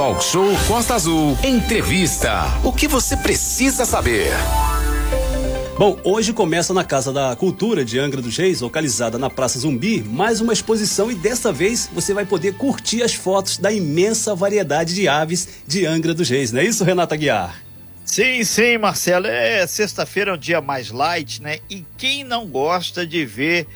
Talk Show Costa Azul. Entrevista. O que você precisa saber? Bom, hoje começa na Casa da Cultura de Angra dos Reis, localizada na Praça Zumbi, mais uma exposição e dessa vez você vai poder curtir as fotos da imensa variedade de aves de Angra dos Reis, não é isso, Renata Guiar? Sim, sim, Marcelo. É, sexta-feira é um dia mais light, né? E quem não gosta de ver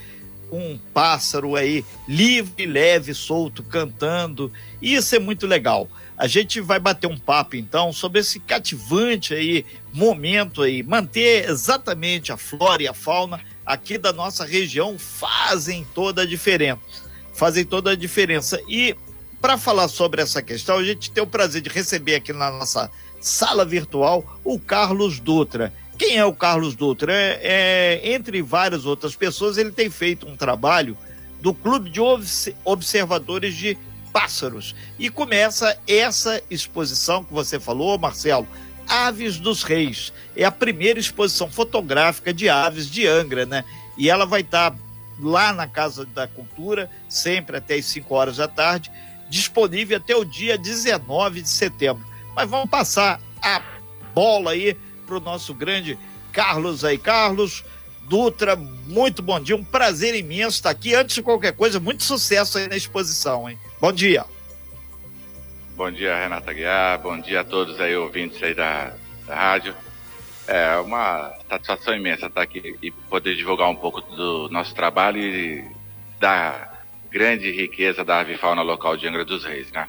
um pássaro aí livre, leve, solto, cantando. Isso é muito legal. A gente vai bater um papo então sobre esse cativante aí momento aí, manter exatamente a flora e a fauna aqui da nossa região fazem toda a diferença. Fazem toda a diferença. E para falar sobre essa questão, a gente tem o prazer de receber aqui na nossa sala virtual o Carlos Dutra. Quem é o Carlos Dutra? É, é, entre várias outras pessoas, ele tem feito um trabalho do Clube de Observadores de Pássaros. E começa essa exposição que você falou, Marcelo, Aves dos Reis. É a primeira exposição fotográfica de aves de Angra, né? E ela vai estar lá na Casa da Cultura, sempre até as 5 horas da tarde, disponível até o dia 19 de setembro. Mas vamos passar a bola aí para o nosso grande Carlos aí. Carlos Dutra, muito bom dia, um prazer imenso estar aqui. Antes de qualquer coisa, muito sucesso aí na exposição, hein? Bom dia. Bom dia, Renata Guiar. Bom dia a todos aí, ouvintes aí da, da rádio. É uma satisfação imensa estar aqui e poder divulgar um pouco do nosso trabalho e da grande riqueza da avifauna local de Angra dos Reis, né?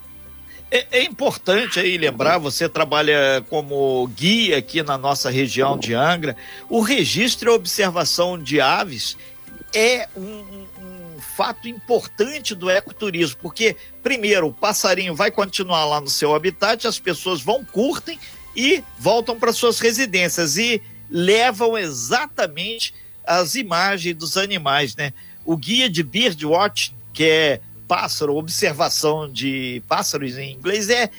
É, é, importante aí lembrar, você trabalha como guia aqui na nossa região de Angra, o registro e observação de aves é um, um, fato importante do ecoturismo, porque, primeiro, o passarinho vai continuar lá no seu habitat, as pessoas vão, curtem e voltam para suas residências e levam exatamente as imagens dos animais, né? O guia de Birdwatch, que é pássaro, observação de pássaros em inglês, é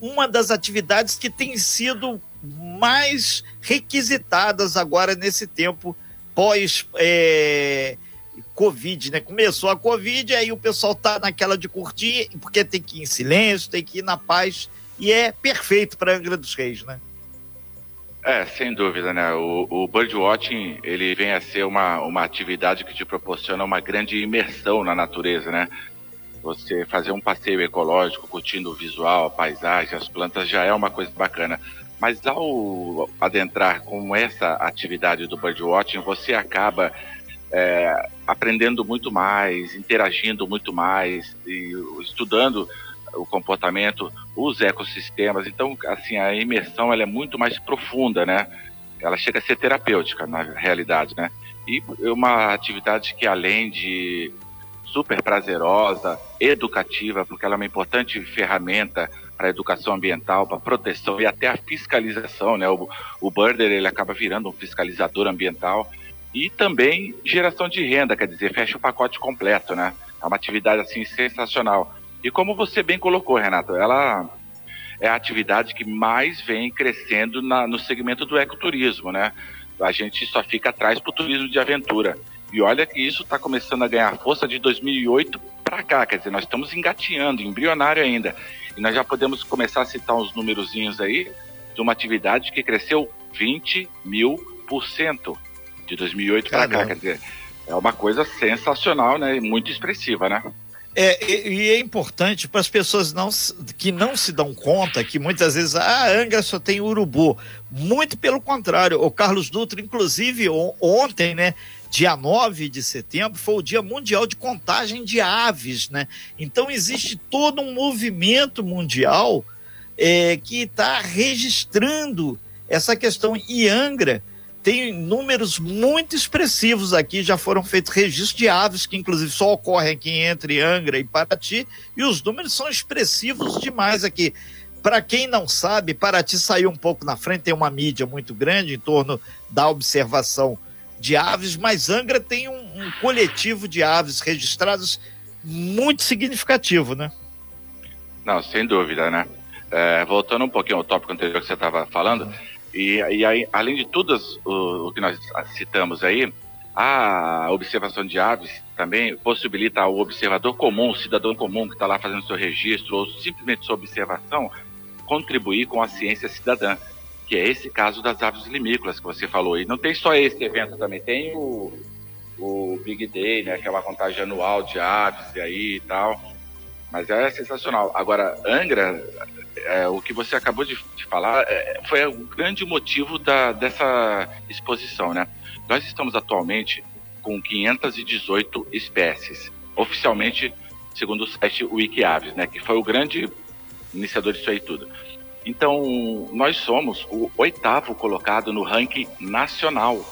uma das atividades que tem sido mais requisitadas agora nesse tempo pós é, Covid, né? Começou a Covid, aí o pessoal tá naquela de curtir, porque tem que ir em silêncio, tem que ir na paz, e é perfeito para Angra dos Reis, né? É, sem dúvida, né? O, o birdwatching, ele vem a ser uma, uma atividade que te proporciona uma grande imersão na natureza, né? Você fazer um passeio ecológico, curtindo o visual, a paisagem, as plantas, já é uma coisa bacana. Mas ao adentrar com essa atividade do birdwatching, você acaba é, aprendendo muito mais, interagindo muito mais, e estudando o comportamento, os ecossistemas. Então, assim, a imersão ela é muito mais profunda, né? Ela chega a ser terapêutica na realidade, né? E é uma atividade que além de super prazerosa, educativa, porque ela é uma importante ferramenta para a educação ambiental, para a proteção e até a fiscalização, né? O, o Birder, ele acaba virando um fiscalizador ambiental e também geração de renda, quer dizer, fecha o pacote completo, né? É uma atividade, assim, sensacional. E como você bem colocou, Renato, ela é a atividade que mais vem crescendo na, no segmento do ecoturismo, né? A gente só fica atrás para o turismo de aventura. E olha que isso está começando a ganhar força de 2008 para cá, quer dizer, nós estamos engateando, embrionário ainda. E nós já podemos começar a citar uns númerozinhos aí de uma atividade que cresceu 20 mil por cento de 2008 para cá, quer dizer, é uma coisa sensacional, né? Muito expressiva, né? É, e, é importante para as pessoas não, que não se dão conta que muitas vezes a ah, Angra só tem urubu. Muito pelo contrário, o Carlos Dutra, inclusive ontem, né, dia 9 de setembro, foi o Dia Mundial de Contagem de Aves, né? Então existe todo um movimento mundial é, que está registrando essa questão. E Angra tem números muito expressivos aqui, já foram feitos registros de aves, que inclusive só ocorrem aqui entre Angra e Paraty, e os números são expressivos demais aqui. Para quem não sabe, Paraty saiu um pouco na frente, tem uma mídia muito grande em torno da observação de aves, mas Angra tem um, um coletivo de aves registradas muito significativo, né? Não, sem dúvida, né? É, voltando um pouquinho ao tópico anterior que você estava falando, e, e aí, além de tudo o, o, que nós citamos aí, A observação de aves também possibilita ao observador comum, o cidadão comum que está lá fazendo seu registro ou simplesmente sua observação, contribuir com a ciência cidadã, que é esse caso das aves limícolas que você falou. E não tem só esse evento também, tem o, o Big Day, né, que é contagem anual de aves e aí e tal. Mas é sensacional. Agora, Angra, é, o que você acabou de, de falar é, foi o grande motivo da, dessa exposição, né? Nós estamos atualmente com 518 espécies, oficialmente, segundo o site Wikiaves, né? Que foi o grande iniciador disso aí tudo. Então, nós somos o oitavo colocado no ranking nacional.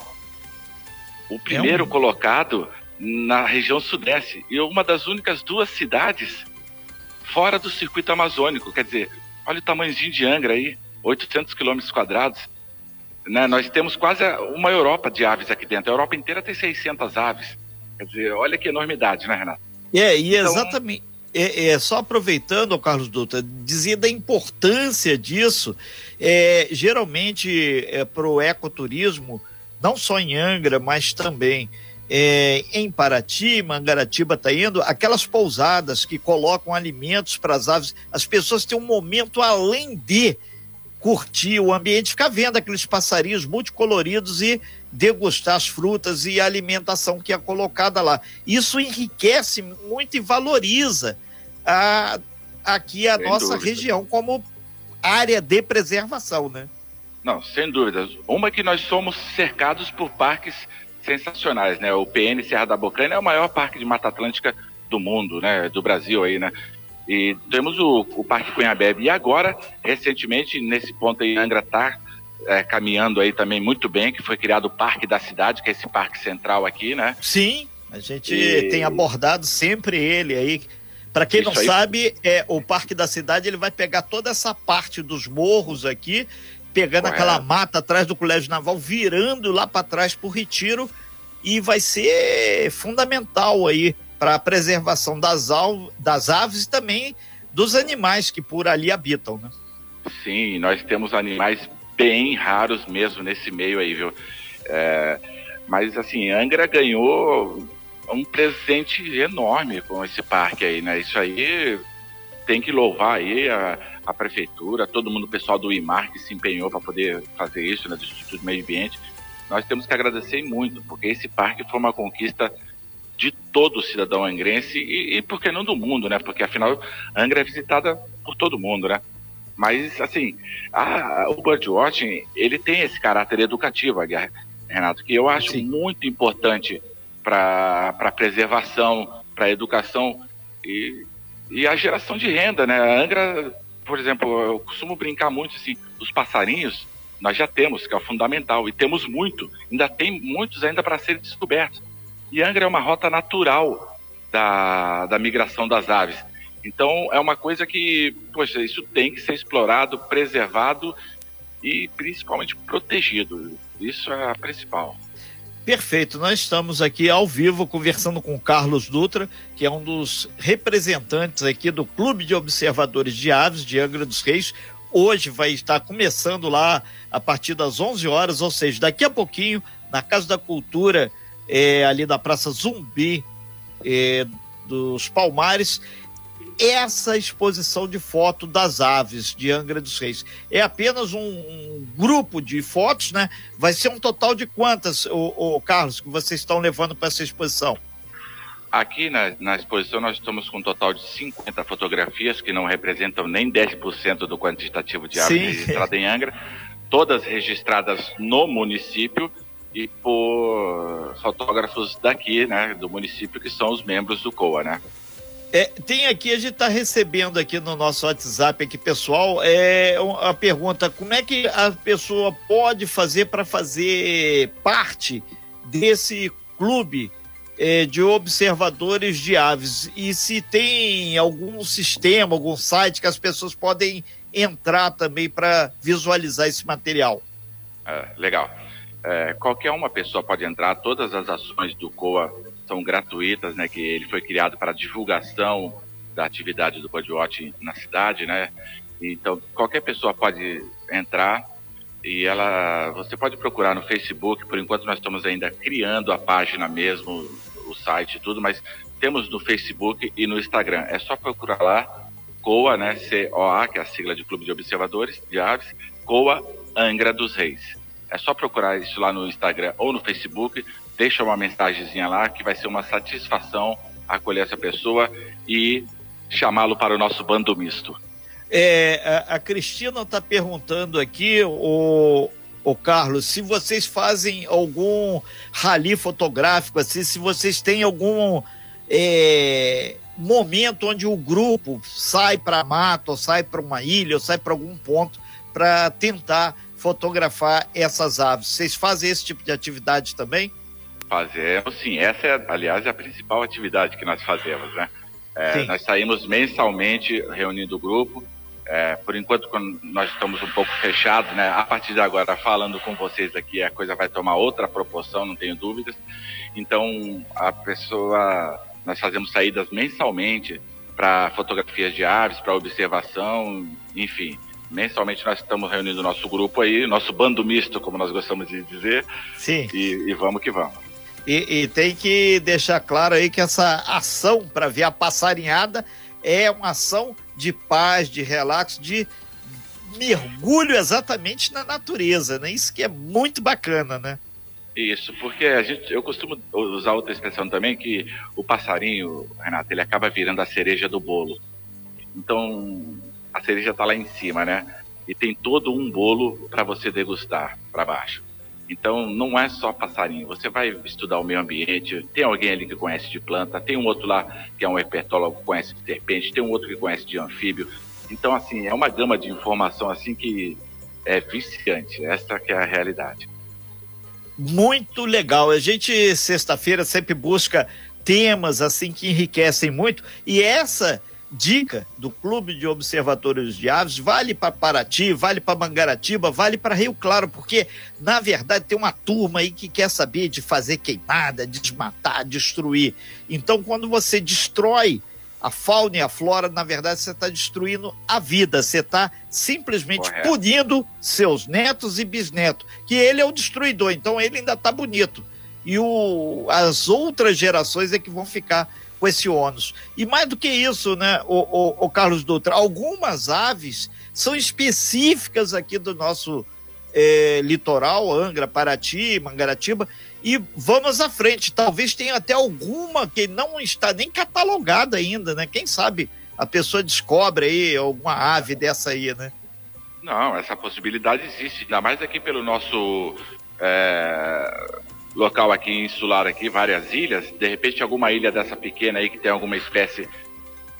O primeiro é um... colocado na região sudeste e uma das únicas duas cidades fora do circuito amazônico. Quer dizer, olha o tamanhozinho de Angra aí, 800 quilômetros quadrados. Né? Nós temos quase uma Europa de aves aqui dentro. A Europa inteira tem 600 aves. Quer dizer, olha que enormidade, né, Renato? É, e então, exatamente. É, é, só aproveitando, Carlos Dutra, dizer da importância disso. É, geralmente, é, para o ecoturismo, não só em Angra, mas também é, em Paraty, Mangaratiba está indo, aquelas pousadas que colocam alimentos para as aves, as pessoas têm um momento além de curtir o ambiente, ficar vendo aqueles passarinhos multicoloridos e degustar as frutas e a alimentação que é colocada lá. Isso enriquece muito e valoriza a, aqui a sem nossa dúvida. região como área de preservação, né? Não, sem dúvidas. Uma que nós somos cercados por parques sensacionais, né? O PN Serra da Bocana é o maior parque de Mata Atlântica do mundo, né? Do Brasil aí, né? E temos o, o Parque Cunhabebe. E agora, recentemente, nesse ponto aí, Angra tá é, caminhando aí também muito bem, que foi criado o Parque da Cidade, que é esse parque central aqui, né? Sim, a gente e... tem abordado sempre ele aí. Para quem Isso não aí... sabe, é o Parque da Cidade ele vai pegar toda essa parte dos morros aqui pegando Correto. aquela mata atrás do Colégio Naval, virando lá para trás para o retiro e vai ser fundamental aí para a preservação das, das aves e também dos animais que por ali habitam, né? Sim, nós temos animais bem raros mesmo nesse meio aí, viu? É, mas assim, Angra ganhou um presente enorme com esse parque aí, né? Isso aí tem que louvar aí a, a prefeitura, todo mundo, o pessoal do IMAR que se empenhou para poder fazer isso, né, do Instituto de Meio Ambiente. Nós temos que agradecer muito, porque esse parque foi uma conquista de todo cidadão angrense e, e por que não do mundo, né? Porque afinal Angra é visitada por todo mundo, né? Mas assim, a, o birdwatching ele tem esse caráter educativo, Renato, que eu acho Sim. muito importante para a preservação, para a educação e, e a geração de renda, né? A Angra por exemplo, eu costumo brincar muito assim, os passarinhos nós já temos, que é o fundamental, e temos muito, ainda tem muitos ainda para serem descobertos. E Angra é uma rota natural da, da migração das aves. Então é uma coisa que, poxa, isso tem que ser explorado, preservado e principalmente protegido. Isso é a principal. Perfeito, nós estamos aqui ao vivo conversando com Carlos Dutra, que é um dos representantes aqui do Clube de Observadores de Aves de Angra dos Reis. Hoje vai estar começando lá a partir das 11 horas, ou seja, daqui a pouquinho, na Casa da Cultura, é, ali da Praça Zumbi é, dos Palmares essa exposição de foto das aves de Angra dos Reis. É apenas um, um grupo de fotos, né? Vai ser um total de quantas, o, Carlos, que vocês estão levando para essa exposição? Aqui na, na, exposição nós estamos com um total de 50 fotografias que não representam nem 10% do quantitativo de aves registradas em Angra, todas registradas no município e por fotógrafos daqui, né, do município, que são os membros do COA, né? É, tem aqui, a gente está recebendo aqui no nosso WhatsApp aqui, pessoal, é, a pergunta, como é que a pessoa pode fazer para fazer parte desse clube é, de observadores de aves? E se tem algum sistema, algum site que as pessoas podem entrar também para visualizar esse material? É, legal. É, qualquer uma pessoa pode entrar, todas as ações do COA são gratuitas, né? Que ele foi criado para divulgação da atividade do Birdwatch na cidade, né? Então qualquer pessoa pode entrar. e ela, você pode procurar no Facebook, por enquanto nós estamos ainda criando a página mesmo, o site e tudo, mas temos no Facebook e no Instagram. É só procurar lá, COA, né, C-O-A, que é a sigla de Clube de Observadores de Aves, COA Angra dos Reis. É só procurar isso lá no Instagram ou no Facebook, deixa uma mensagenzinha lá que vai ser uma satisfação acolher essa pessoa e chamá-lo para o nosso bando misto. É, a, a Cristina está perguntando aqui, o, o Carlos, se vocês fazem algum rally fotográfico, assim, se vocês têm algum é, momento onde o grupo sai para mato, ou sai para uma ilha, ou sai para algum ponto para tentar fotografar essas aves. Vocês fazem esse tipo de atividade também? Fazemos, sim. Essa é, aliás, é a principal atividade que nós fazemos, né? É, nós saímos mensalmente reunindo o grupo. É, por enquanto, nós estamos um pouco fechados, né? A partir de agora, falando com vocês aqui, a coisa vai tomar outra proporção, não tenho dúvidas. Então, a pessoa, nós fazemos saídas mensalmente para fotografias de aves, para observação, enfim. Mensalmente nós estamos reunindo o nosso grupo aí, nosso bando misto, como nós gostamos de dizer. Sim. E, e vamos que vamos. E, e, tem que deixar claro aí que essa ação para ver a passarinhada é uma ação de paz, de relaxo, de mergulho exatamente na natureza, né? Isso que é muito bacana, né? Isso, porque a gente, eu costumo usar outra expressão também que o passarinho, Renato, ele acaba virando a cereja do bolo. Então, a cereja está lá em cima, né? E tem todo um bolo para você degustar para baixo. Então, não é só passarinho. Você vai estudar o meio ambiente. Tem alguém ali que conhece de planta, tem um outro lá que é um herpetólogo que conhece de serpente, tem um outro que conhece de anfíbio. Então, assim, é uma gama de informação assim que é viciante. Essa que é a realidade. Muito legal. A gente, sexta-feira, sempre busca temas assim que enriquecem muito. E essa dica do Clube de Observatórios de Aves vale para Paraty, vale para Mangaratiba, vale para Rio Claro, porque na verdade tem uma turma aí que quer saber de fazer queimada, desmatar, destruir. Então, quando você destrói a fauna e a flora, na verdade, você está destruindo a vida, você está simplesmente Correto. punindo seus netos e bisnetos, que ele é o destruidor, então ele ainda está bonito. E o, as outras gerações é que vão ficar com esse ônus. E mais do que isso, né, o, o, o Carlos Dutra, algumas aves são específicas aqui do nosso é, litoral, Angra, Paraty, Mangaratiba, e vamos à frente. Talvez tenha até alguma que não está nem catalogada ainda, né? Quem sabe a pessoa descobre aí alguma ave dessa aí, né? Não, essa possibilidade existe, ainda mais aqui pelo nosso é, local aqui insular aqui, várias ilhas, de repente alguma ilha dessa pequena aí que tem alguma espécie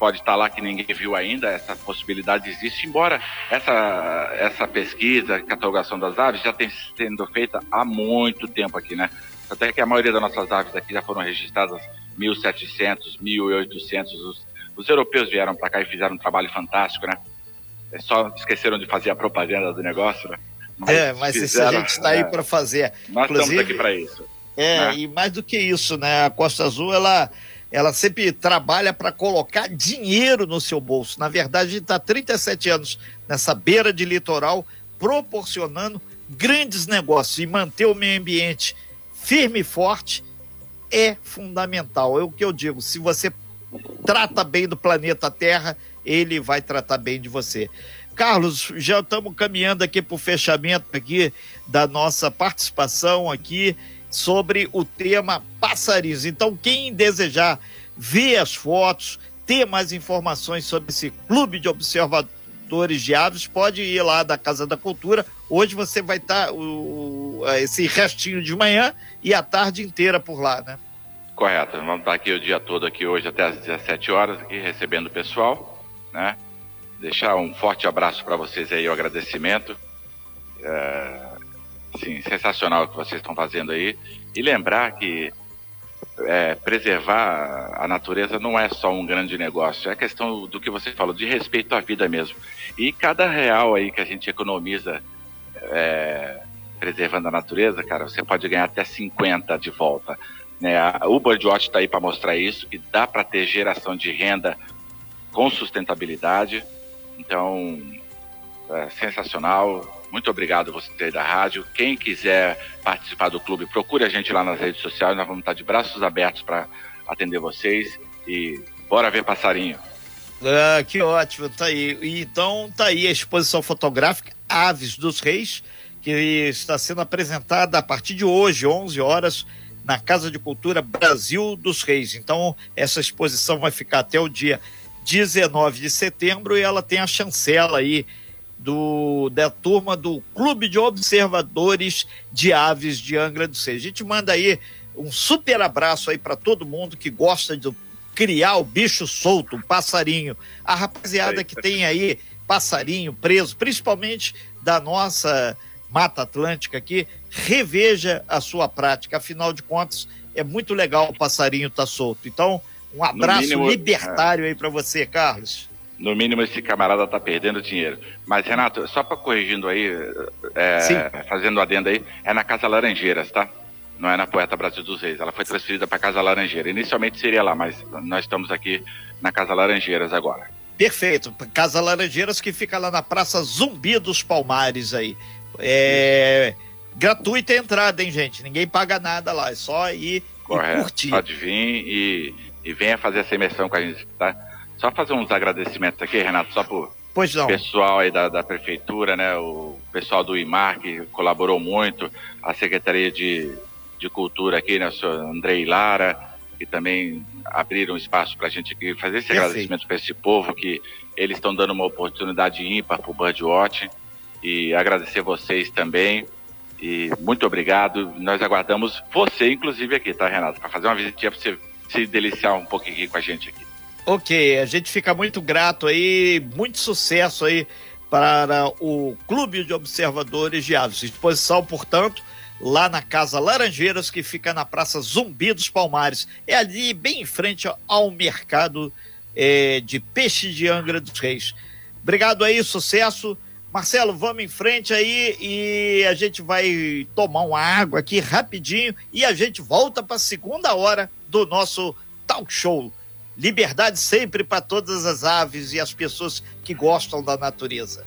pode estar lá que ninguém viu ainda, essa possibilidade existe, embora essa, essa pesquisa, catalogação das aves já tem sendo feita há muito tempo aqui, né? Até que a maioria das nossas aves aqui já foram registradas 1700, 1800, os, os europeus vieram para cá e fizeram um trabalho fantástico, né? É só esqueceram de fazer a propaganda do negócio, né? É, mas fizeram, a gente está aí para fazer. Nós Inclusive, estamos aqui para isso. É, né? e mais do que isso, né? A Costa Azul, ela, ela sempre trabalha para colocar dinheiro no seu bolso. Na verdade, a gente está 37 anos nessa beira de litoral, proporcionando grandes negócios e manter o meio ambiente firme e forte é fundamental. É o que eu digo. Se você trata bem do planeta Terra, ele vai tratar bem de você. Carlos, já estamos caminhando aqui para o fechamento aqui da nossa participação aqui sobre o tema passarinhos. Então, quem desejar ver as fotos, ter mais informações sobre esse clube de observadores de aves, pode ir lá da Casa da Cultura. Hoje você vai estar tá, esse restinho de manhã e a tarde inteira por lá, né? Correto. Vamos estar aqui o dia todo aqui hoje até às 17 horas aqui recebendo o pessoal, né? Deixar um forte abraço para vocês aí, o agradecimento. É, sim, sensacional o que vocês estão fazendo aí. E lembrar que é, preservar a natureza não é só um grande negócio, é questão do que você falou, de respeito à vida mesmo. E cada real aí que a gente economiza é, preservando a natureza, cara, você pode ganhar até 50 de volta. Né? O Birdwatch está aí para mostrar isso, que dá para ter geração de renda com sustentabilidade então, é sensacional. Muito obrigado você da rádio. Quem quiser participar do clube, procure a gente lá nas redes sociais. Nós vamos estar de braços abertos para atender vocês. E bora ver passarinho. Ah, que ótimo, tá aí. Então tá aí a exposição fotográfica Aves dos Reis, que está sendo apresentada a partir de hoje, 11 horas, na Casa de Cultura Brasil dos Reis. Então, essa exposição vai ficar até o dia 19 de setembro e ela tem a chancela aí do, da turma do Clube de Observadores de Aves de Angra dos Reis. A gente manda aí um super abraço aí para todo mundo que gosta de criar o bicho solto, o passarinho. A rapaziada que tem aí passarinho preso, principalmente da nossa Mata Atlântica aqui, reveja a sua prática. Afinal de contas, é muito legal o passarinho estar tá solto. Então, um abraço mínimo, libertário aí para você, Carlos. No mínimo, esse camarada tá perdendo dinheiro. Mas, Renato, só para corrigindo aí, é, fazendo adendo aí, é na Casa Laranjeiras, tá? Não é na Poeta Brasil dos Reis. Ela foi transferida para Casa Laranjeira. Inicialmente seria lá, mas nós estamos aqui na Casa Laranjeiras agora. Perfeito. Casa Laranjeiras que fica lá na Praça Zumbi dos Palmares aí. É gratuita a entrada, hein, gente? Ninguém paga nada lá, é só ir Correto. e curtir. Pode vir e, e venha fazer essa imersão com a gente, tá? Só fazer uns agradecimentos aqui, Renato, só por pois não. pessoal aí da, da prefeitura, né? O pessoal do IMAR que colaborou muito, a Secretaria de, de Cultura aqui, né? O senhor Andrei Lara, que também abriram espaço para a gente aqui fazer esse Perfeito. agradecimento para esse povo que eles estão dando uma oportunidade ímpar para o Birdwatch e agradecer vocês também. E muito obrigado. Nós aguardamos você, inclusive, aqui, tá, Renato? Para fazer uma visitinha para você se deliciar um pouquinho com a gente aqui. Ok, a gente fica muito grato aí, muito sucesso aí para o Clube de Observadores de Aves. Exposição, portanto, lá na Casa Laranjeiras, que fica na Praça Zumbi dos Palmares. É ali, bem em frente ao mercado é, de peixe de Angra dos Reis. Obrigado aí, sucesso. Marcelo, vamos em frente aí e a gente vai tomar uma água aqui rapidinho e a gente volta para a segunda hora do nosso talk show. Liberdade sempre para todas as aves e as pessoas que gostam da natureza.